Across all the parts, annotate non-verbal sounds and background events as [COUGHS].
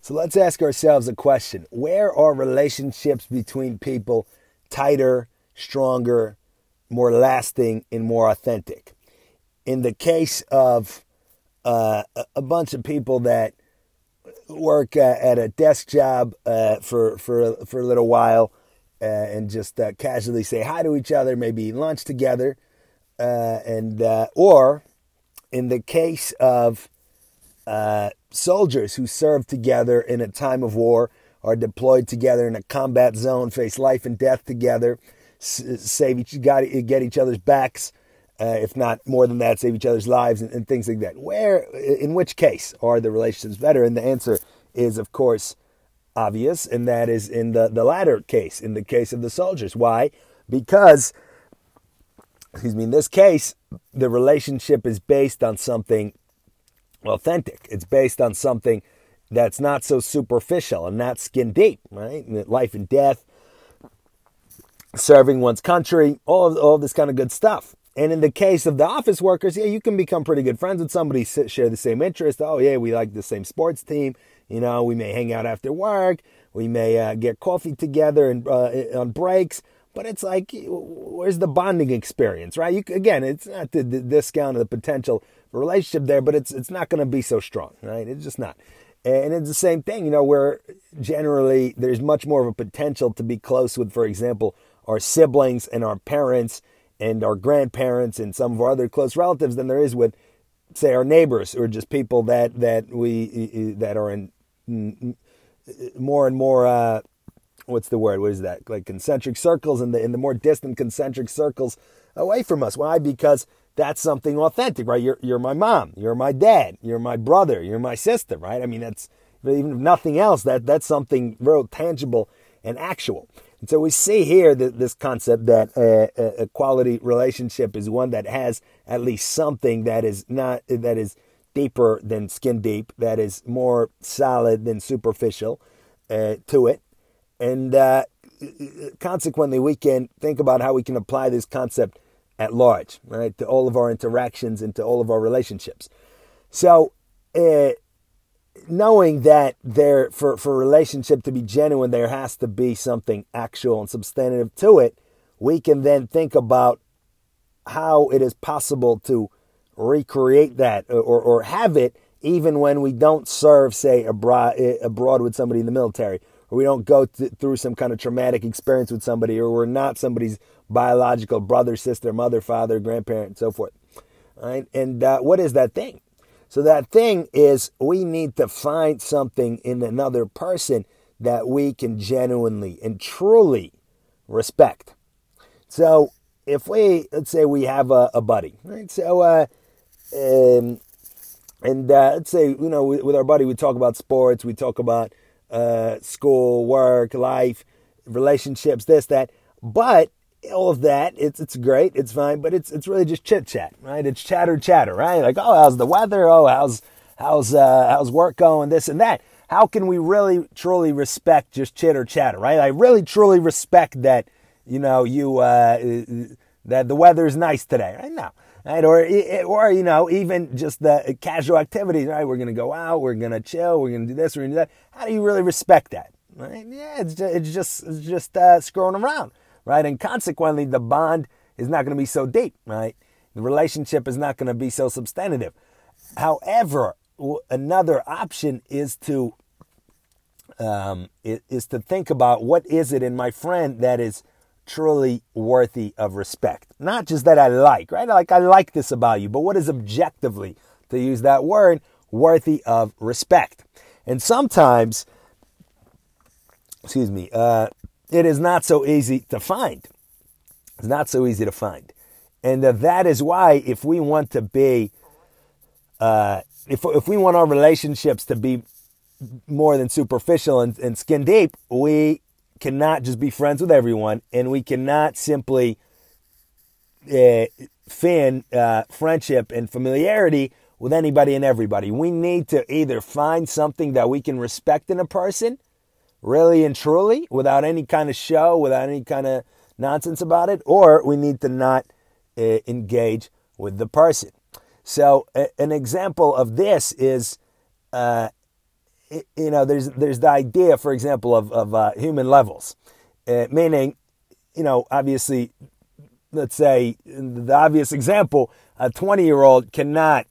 So let's ask ourselves a question Where are relationships between people tighter, stronger, more lasting, and more authentic? In the case of uh, a bunch of people that work uh, at a desk job uh, for, for, for a little while uh, and just uh, casually say hi to each other, maybe eat lunch together, uh, and or in the case of soldiers who serve together in a time of war, are deployed together in a combat zone, face life and death together, save each, get each other's backs, uh, if not more than that, save each other's lives and, and, things like that. Where, in which case, are the relationships better? And the answer is, of course, obvious, and that is in the, the latter case, in the case of the soldiers. Why? Because, excuse me, in this case, the relationship is based on something authentic. It's based on something that's not so superficial and not skin deep, right? Life and death, serving one's country, all of, all of this kind of good stuff. And in the case of the office workers, yeah, you can become pretty good friends with somebody, share the same interest. Oh, yeah, we like the same sports team. You know, we may hang out after work. We may uh, get coffee together and uh, on breaks. But it's like, where's the bonding experience, right? You, again, it's not the discount of the potential relationship there, but it's it's not going to be so strong, right? It's just not. And it's the same thing, you know, where generally there's much more of a potential to be close with, for example, our siblings and our parents and our grandparents and some of our other close relatives than there is with, say, our neighbors or just people that that we that are in more and more. Uh, what's the word? What is that? Like concentric circles and the in the more distant concentric circles away from us. Why? Because that's something authentic, right? You're, you're my mom, you're my dad, you're my brother, you're my sister, right? I mean, that's even if nothing else, that that's something real tangible and actual. And so we see here that this concept that a, quality relationship is one that has at least something that is not that is deeper than skin deep, that is more solid than superficial uh, to it, and uh, consequently, we can think about how we can apply this concept at large, right, to all of our interactions and to all of our relationships. So, uh, knowing that there, for for a relationship to be genuine, there has to be something actual and substantive to it. We can then think about how it is possible to recreate that or, or have it even when we don't serve, say, abroad, eh, abroad with somebody in the military, or we don't go th- through some kind of traumatic experience with somebody, or we're not somebody's biological brother, sister, mother, father, grandparent, and so forth. Right? And uh, what is that thing? So that thing is we need to find something in another person that we can genuinely and truly respect. So if we let's say we have a, a buddy, right? So uh, um, and uh, let's say you know with, with, our buddy we talk about sports, we talk about uh, school, work, life, relationships, this that, but all of that. It's it's great. It's fine, but it's it's really just chit chat, right? It's chatter chatter, right? Like, oh, how's the weather? Oh, how's how's uh, how's work going? This and that. How can we really truly respect just chitter chatter, right? I really truly respect that. You know, you uh, that the weather is nice today, right? now, right? Or or you know, even just the casual activities, right? We're gonna go out, we're gonna chill, we're gonna do this, we're gonna do that. How do you really respect that, right? Yeah, it's just, it's just it's just uh, scrolling around right? And consequently, the bond is not going to be so deep, right? The relationship is not going to be so substantive. However, another option is to um, is to think about what is it in my friend that is truly worthy of respect. Not just that I like, right? Like I like this about you, but what is objectively, to use that word, worthy of respect. And sometimes, excuse me, uh, it is not so easy to find. It's not so easy to find. And uh, that is why, if we want to be, uh, if, if we want our relationships to be more than superficial and, and skin deep, we cannot just be friends with everyone, and we cannot simply uh, fin uh, friendship and familiarity with anybody and everybody. We need to either find something that we can respect in a person really and truly, without any kind of show, without any kind of nonsense about it, or we need to not uh, engage with the person. So, a, an example of this is uh, you know, there's there's the idea, for example, of of uh, human levels, uh, meaning, you know, obviously, let's say the obvious example, a 20 year old cannot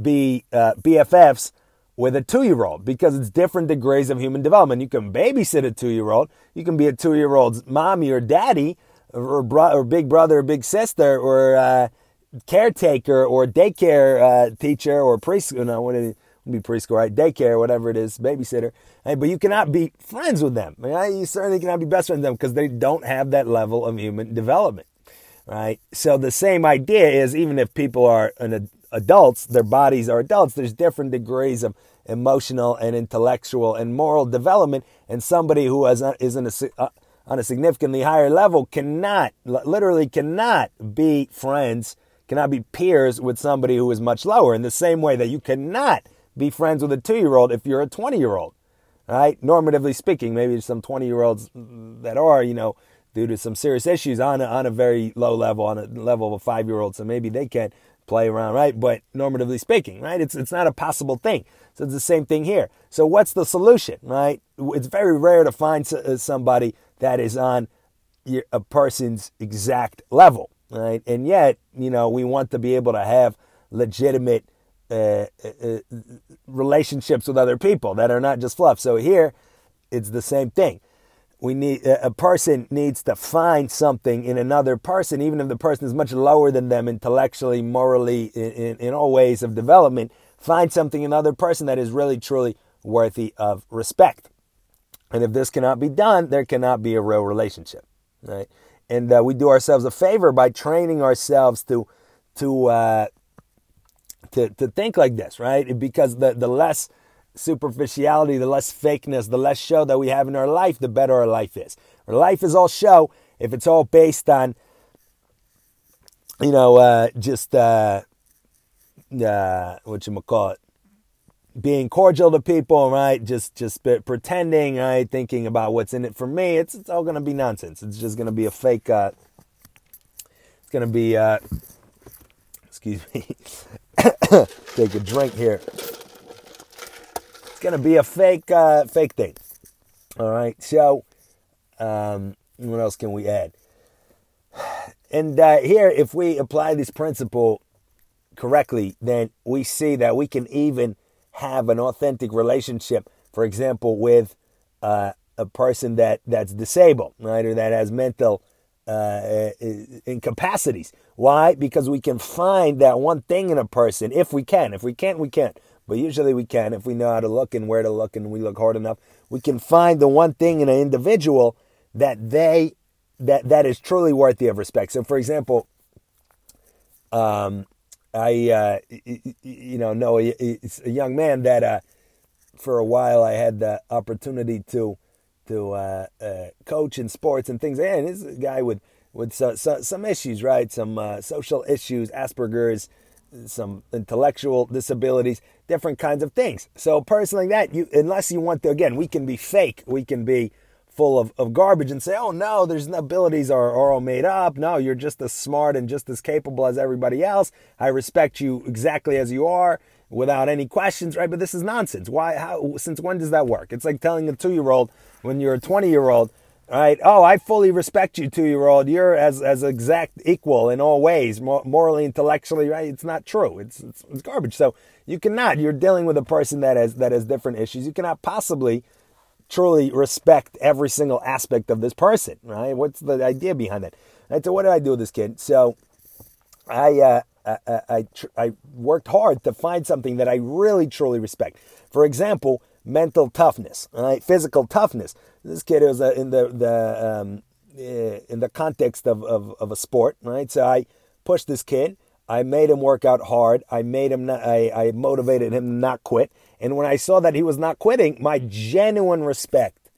be uh, BFFs with a two year old because it's different degrees of human development. You can babysit a two year old, you can be a two year old's mommy or daddy, or, bro- or big brother or big sister, or uh, caretaker or daycare uh, teacher or preschool. No, what it be preschool, right? Daycare, whatever it is, babysitter. Hey, but you cannot be friends with them. Right? You certainly cannot be best friends with them because they don't have that level of human development. Right? So the same idea is even if people are an adults, their bodies are adults, there's different degrees of emotional and intellectual and moral development. And somebody who is uh, on a significantly higher level cannot, literally cannot be friends, cannot be peers with somebody who is much lower. In the same way that you cannot be friends with a two year old if you're a 20 year old, right? Normatively speaking, maybe some 20 year olds that are, you know, due to some serious issues on a, on a very low level, on a level of a five year old. So maybe they can't play around, right? But normatively speaking, right? It's, it's not a possible thing. So it's the same thing here. So what's the solution, right? It's very rare to find uh, somebody that is on a person's exact level, right? And yet, you know, we want to be able to have legitimate uh, uh, uh, relationships with other people that are not just fluff. So here, it's the same thing. We need a person needs to find something in another person, even if the person is much lower than them intellectually, morally, in, in, in all ways of development. Find something in another person that is really truly worthy of respect. And if this cannot be done, there cannot be a real relationship, right? And uh, we do ourselves a favor by training ourselves to to uh, to, to think like this, right? Because the, the less superficiality, the less fakeness, the less show that we have in our life, the better our life is. Our life is all show if it's all based on, you know, uh, just, uh, uh, what you call it, being cordial to people, right? Just, just pretending, right? Thinking about what's in it for me. It's, it's all to be nonsense. It's just to be a fake, uh, it's to be, uh, excuse me, [COUGHS] take a drink here. It's gonna be a fake, uh, fake thing. All right. So, um, what else can we add? And uh, here, if we apply this principle correctly, then we see that we can even have an authentic relationship. For example, with uh, a person that that's disabled, right, or that has mental uh, incapacities. Why? Because we can find that one thing in a person if we can. If we can't, we can't. But usually we can if we know how to look and where to look and we look hard enough. We can find the one thing in an individual that they that that is truly worthy of respect. So, for example, um, I uh, you know know a, a young man that uh, for a while I had the opportunity to to uh, uh coach in sports and things. And this guy with with so, so, some issues, right? Some uh, social issues, Asperger's, some intellectual disabilities, different kinds of things. So, a person like that, you unless you want to, again, we can be fake, we can be full of, of garbage and say, oh no, there's no abilities are, are all made up. No, you're just as smart and just as capable as everybody else. I respect you exactly as you are without any questions, right? But this is nonsense. Why? How? Since when does that work? It's like telling a two year old when you're a 20 year old, right? Oh, I fully respect you, two year old. You're as, as exact equal in all ways, morally, intellectually, right? It's not true. It's, it's, it's garbage. So you cannot, you're dealing with a person that has, that has different issues. You cannot possibly truly respect every single aspect of this person, right? What's the idea behind that? Right, so what did I do with this kid? So I, uh, I, I, I worked hard to find something that I really truly respect. For example, mental toughness, right? Physical toughness. This kid was uh, in the the um, eh, in the context of, of, of a sport, right? So I pushed this kid. I made him work out hard. I made him. Not, I I motivated him to not quit. And when I saw that he was not quitting, my genuine respect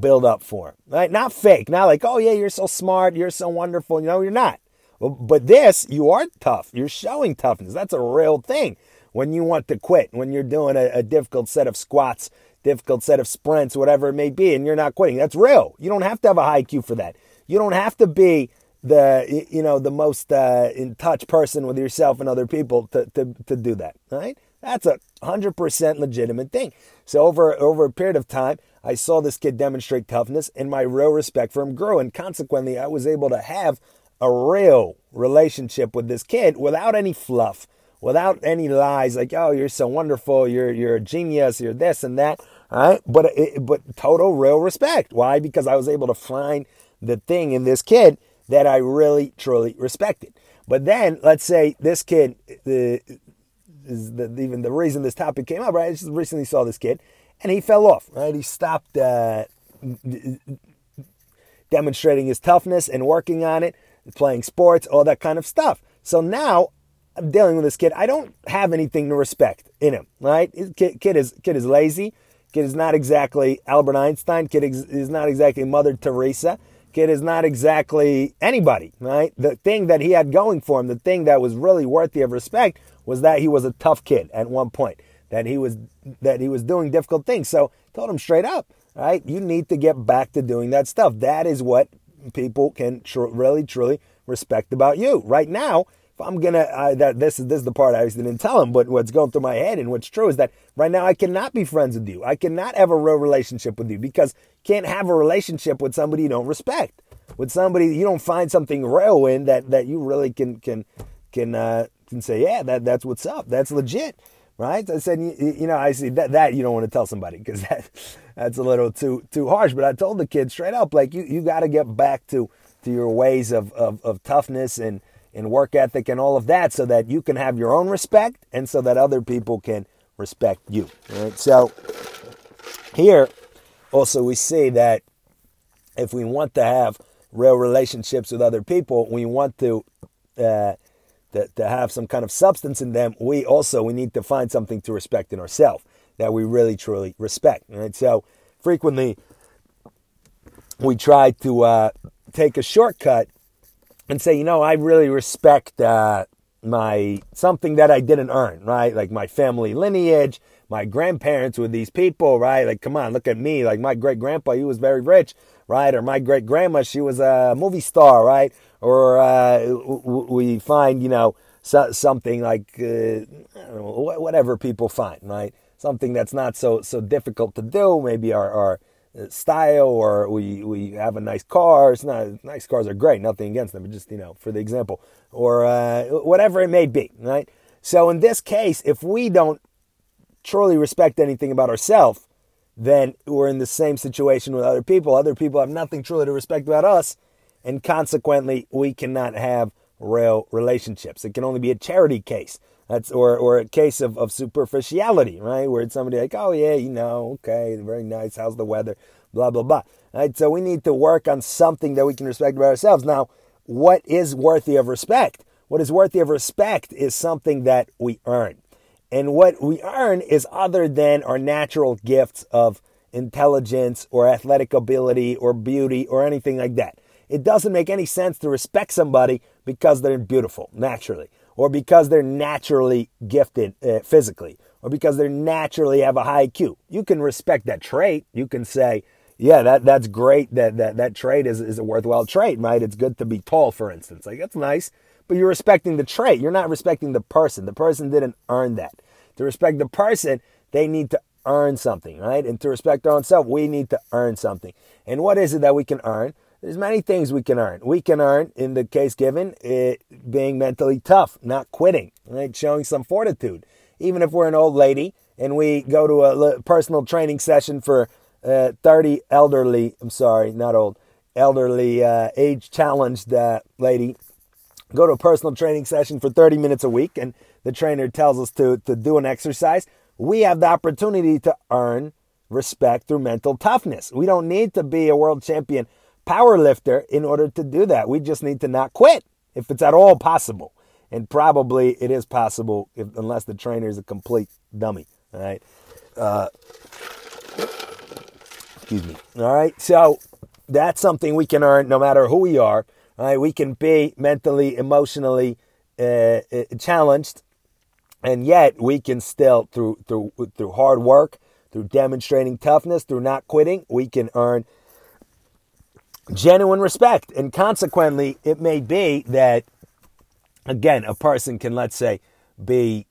build up for him. Right? Not fake. Not like, oh yeah, you're so smart. You're so wonderful. You know, you're not. But this, you are tough. You're showing toughness. That's a real thing when you want to quit, when you're doing a, a difficult set of squats, difficult set of sprints, whatever it may be, and you're not quitting. That's real. You don't have to have a high IQ for that. You don't have to be the you know the most uh, in touch person with yourself and other people to, to, to do that right That's a 100% legitimate thing. So over, over a period of time, I saw this kid demonstrate toughness and my real respect for him grew. And consequently, I was able to have a real relationship with this kid without any fluff, without any lies like, oh, you're so wonderful, you're, you're a genius, you're this and that. All right. But, it, but total real respect. Why? Because I was able to find the thing in this kid that I really, truly respected. But then let's say this kid, the, is the, even the reason this topic came up, right? I just recently saw this kid and he fell off, right? He stopped uh, demonstrating his toughness and working on it, playing sports, all that kind of stuff. So now I'm dealing with this kid. I don't have anything to respect in him, right? Kid, kid is kid is lazy. Kid is not exactly Albert Einstein. Kid is not exactly Mother Teresa. Kid is not exactly anybody, right? The thing that he had going for him, the thing that was really worthy of respect, was that he was a tough kid at one point. That he was that he was doing difficult things. So told him straight up, right? You need to get back to doing that stuff. That is what people can tr- really truly respect about you. Right now, if I'm gonna, uh, that this is this is the part I didn't tell him, but what's going through my head and what's true is that right now I cannot be friends with you. I cannot have a real relationship with you because can't have a relationship with somebody you don't respect, with somebody you don't find something real in that that you really can can can uh, can say, yeah, that that's what's up, that's legit, right? I said, you, you know, I see that that you don't want to tell somebody because [LAUGHS] that that's a little too too harsh. But I told the kid straight up, like you you got to get back to to your ways of, of, of toughness and and work ethic and all of that so that you can have your own respect and so that other people can respect you. Right? So here also we see that if we want to have real relationships with other people, we want to, uh, to to have some kind of substance in them. We also we need to find something to respect in ourselves that we really truly respect. Right? So frequently we try to uh, take a shortcut and say, you know, I really respect uh, my something that I didn't earn, right? Like my family lineage, my grandparents were these people, right? Like, come on, look at me. Like my great grandpa, he was very rich, right? Or my great grandma, she was a movie star, right? Or uh, we find, you know, so, something like uh, whatever people find, right? Something that's not so so difficult to do. Maybe our, our style or we, we have a nice car. It's not, nice cars are great, nothing against them, but just, you know, for the example, or uh, whatever it may be, right? So in this case, if we don't truly respect anything about ourselves, then we're in the same situation with other people. Other people have nothing truly to respect about us, and consequently, we cannot have real relationships. It can only be a charity case. That's or or a case of, of superficiality, right? Where it's somebody like, oh yeah, you know, okay, very nice. How's the weather? Blah blah blah. Right. So we need to work on something that we can respect about ourselves. Now, what is worthy of respect? What is worthy of respect is something that we earn. And what we earn is other than our natural gifts of intelligence or athletic ability or beauty or anything like that. It doesn't make any sense to respect somebody because they're beautiful naturally or because they're naturally gifted uh, physically, or because they naturally have a high IQ. You can respect that trait. You can say, yeah, that, that's great. That, that, that trait is, is a worthwhile trait, right? It's good to be tall, for instance. Like, that's nice. But you're respecting the trait. You're not respecting the person. The person didn't earn that. To respect the person, they need to earn something, right? And to respect our own self, we need to earn something. And what is it that we can earn? There's many things we can earn. We can earn, in the case given, it being mentally tough, not quitting, right? Showing some fortitude. Even if we're an old lady and we go to a personal training session for uh, 30 elderly, I'm sorry, not old, elderly, uh, age challenged uh, lady, go to a personal training session for 30 minutes a week and the trainer tells us to, to do an exercise, we have the opportunity to earn respect through mental toughness. We don't need to be a world champion power lifter in order to do that. We just need to not quit if it's at all possible. And probably it is possible if, unless the trainer is a complete dummy. All right. Uh, excuse me. All right. So that's something we can earn no matter who we are. All right. We can be mentally, emotionally uh, uh challenged, and yet we can still through through through hard work, through demonstrating toughness, through not quitting, we can earn genuine respect. And consequently, it may be that, again, a person can, let's say, be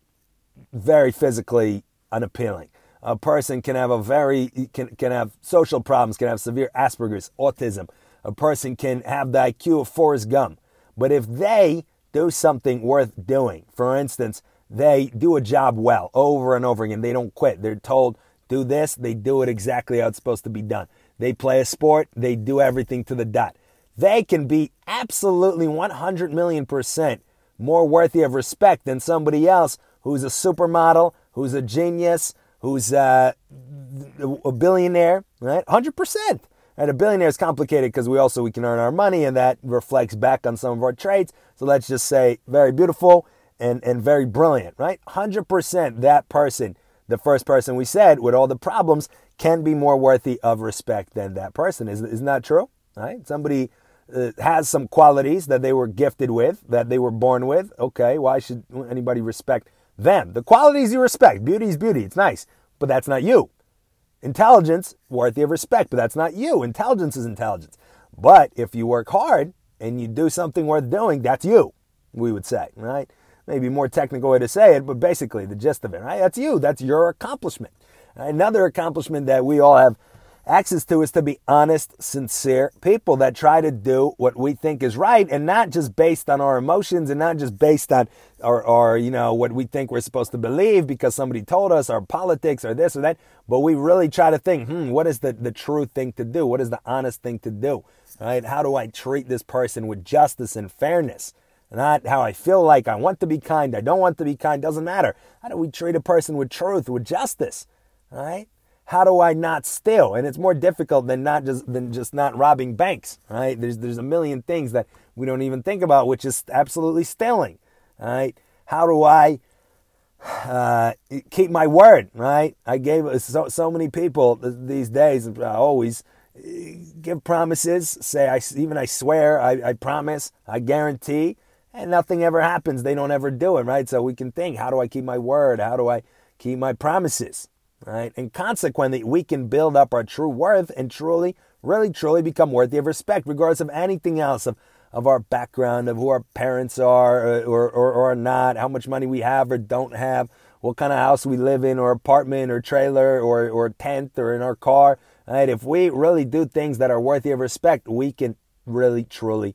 very physically unappealing. A person can have a very can can have social problems, can have severe Asperger's, autism. A person can have the IQ of Forrest Gump. But if they do something worth doing, for instance, they do a job well over and over again. They don't quit. They're told do this, they do it exactly how it's supposed to be done. They play a sport, they do everything to the dot. They can be absolutely 100 million percent more worthy of respect than somebody else who's a supermodel, who's a genius, who's uh, a billionaire, right? 100%. And a billionaire is complicated because we also we can earn our money and that reflects back on some of our traits. So let's just say very beautiful and, and very brilliant, right? 100% that person, the first person we said with all the problems, can be more worthy of respect than that person. Is, isn't that true? Right? Somebody uh, has some qualities that they were gifted with, that they were born with. Okay, why should anybody respect them? The qualities you respect. Beauty is beauty. It's nice, but that's not you. Intelligence, worthy of respect, but that's not you. Intelligence is intelligence. But if you work hard and you do something worth doing, that's you, we would say, right? maybe more technical way to say it, but basically the gist of it, right? That's you. That's your accomplishment. Another accomplishment that we all have access to is to be honest, sincere people that try to do what we think is right and not just based on our emotions and not just based on or, or you know what we think we're supposed to believe because somebody told us our politics or this or that. But we really try to think hmm what is the, the true thing to do? What is the honest thing to do? Right? How do i treat this person with justice and fairness? Not how I feel like. I want to be kind, I don't want to be kind, doesn't matter. How do we treat a person with truth, with justice? Right? How do I not steal? And it's more difficult than not just than just not robbing banks, right? There's there's a million things that we don't even think about, which is absolutely stealing. Right? How do I uh, keep my word? Right? I gave so so many people these days. I always give promises. Say I even I swear, I, I promise, I guarantee and nothing ever happens. They don't ever do it, right? So we can think, how do I keep my word? How do I keep my promises? Right? And consequently, we can build up our true worth and truly, really, truly become worthy of respect, regardless of anything else, of, of our background, of who our parents are uh, or, or, or not, how much money we have or don't have, what kind of house we live in, or apartment, or trailer, or, or tent, or in our car. Right? If we really do things that are worthy of respect, we can really, truly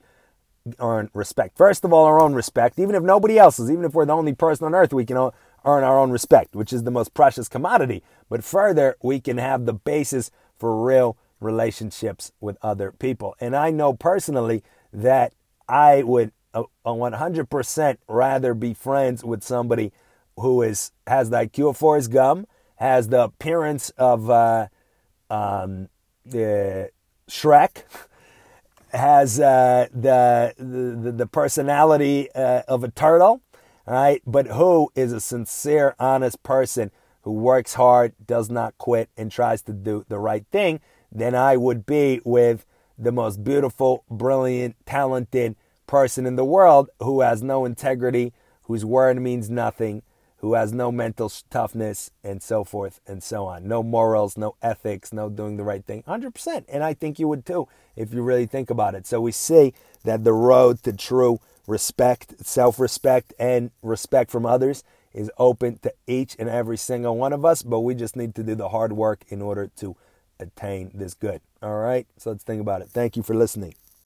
earn respect. First of all, our own respect, even if nobody else's, even if we're the only person on earth, we can earn our own respect, which is the most precious commodity. But further, we can have the basis for real relationships with other people. And I know personally that I would a 100% rather be friends with somebody who is has the IQ of Forrest Gump, has the appearance of uh, um, uh, Shrek, [LAUGHS] has uh, the, the, the personality uh, of a turtle, right? But who is a sincere, honest person who works hard, does not quit, and tries to do the right thing, then I would be with the most beautiful, brilliant, talented person in the world who has no integrity, whose word means nothing, who has no mental toughness, and so forth and so on. No morals, no ethics, no doing the right thing. 100%. And I think you would too if you really think about it. So we see that the road to true respect, self respect, and respect from others is open to each and every single one of us, but we just need to do the hard work in order to attain this good. All right? So let's think about it. Thank you for listening.